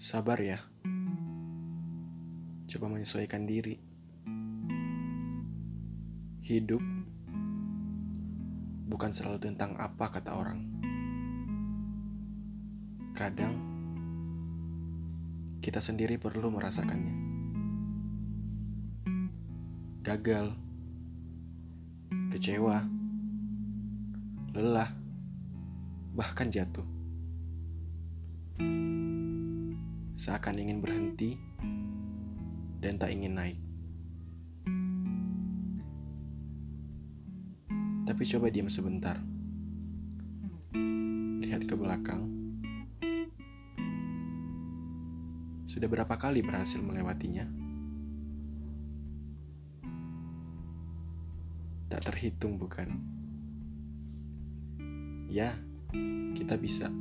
Sabar ya. Coba menyesuaikan diri. Hidup bukan selalu tentang apa kata orang. Kadang kita sendiri perlu merasakannya. Gagal, kecewa, lelah, bahkan jatuh. Seakan ingin berhenti dan tak ingin naik. Tapi coba diam sebentar. Lihat ke belakang. Sudah berapa kali berhasil melewatinya? Tak terhitung, bukan? Ya, kita bisa.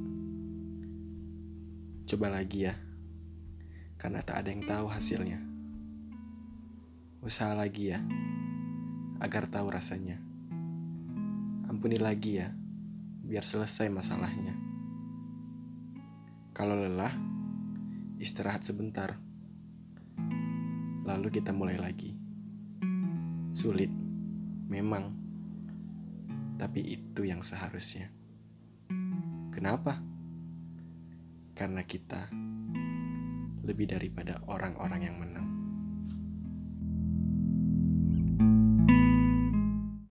Coba lagi ya, karena tak ada yang tahu hasilnya. Usaha lagi ya, agar tahu rasanya. Ampuni lagi ya, biar selesai masalahnya. Kalau lelah, istirahat sebentar. Lalu kita mulai lagi. Sulit, memang. Tapi itu yang seharusnya. Kenapa? Karena kita lebih daripada orang-orang yang menang.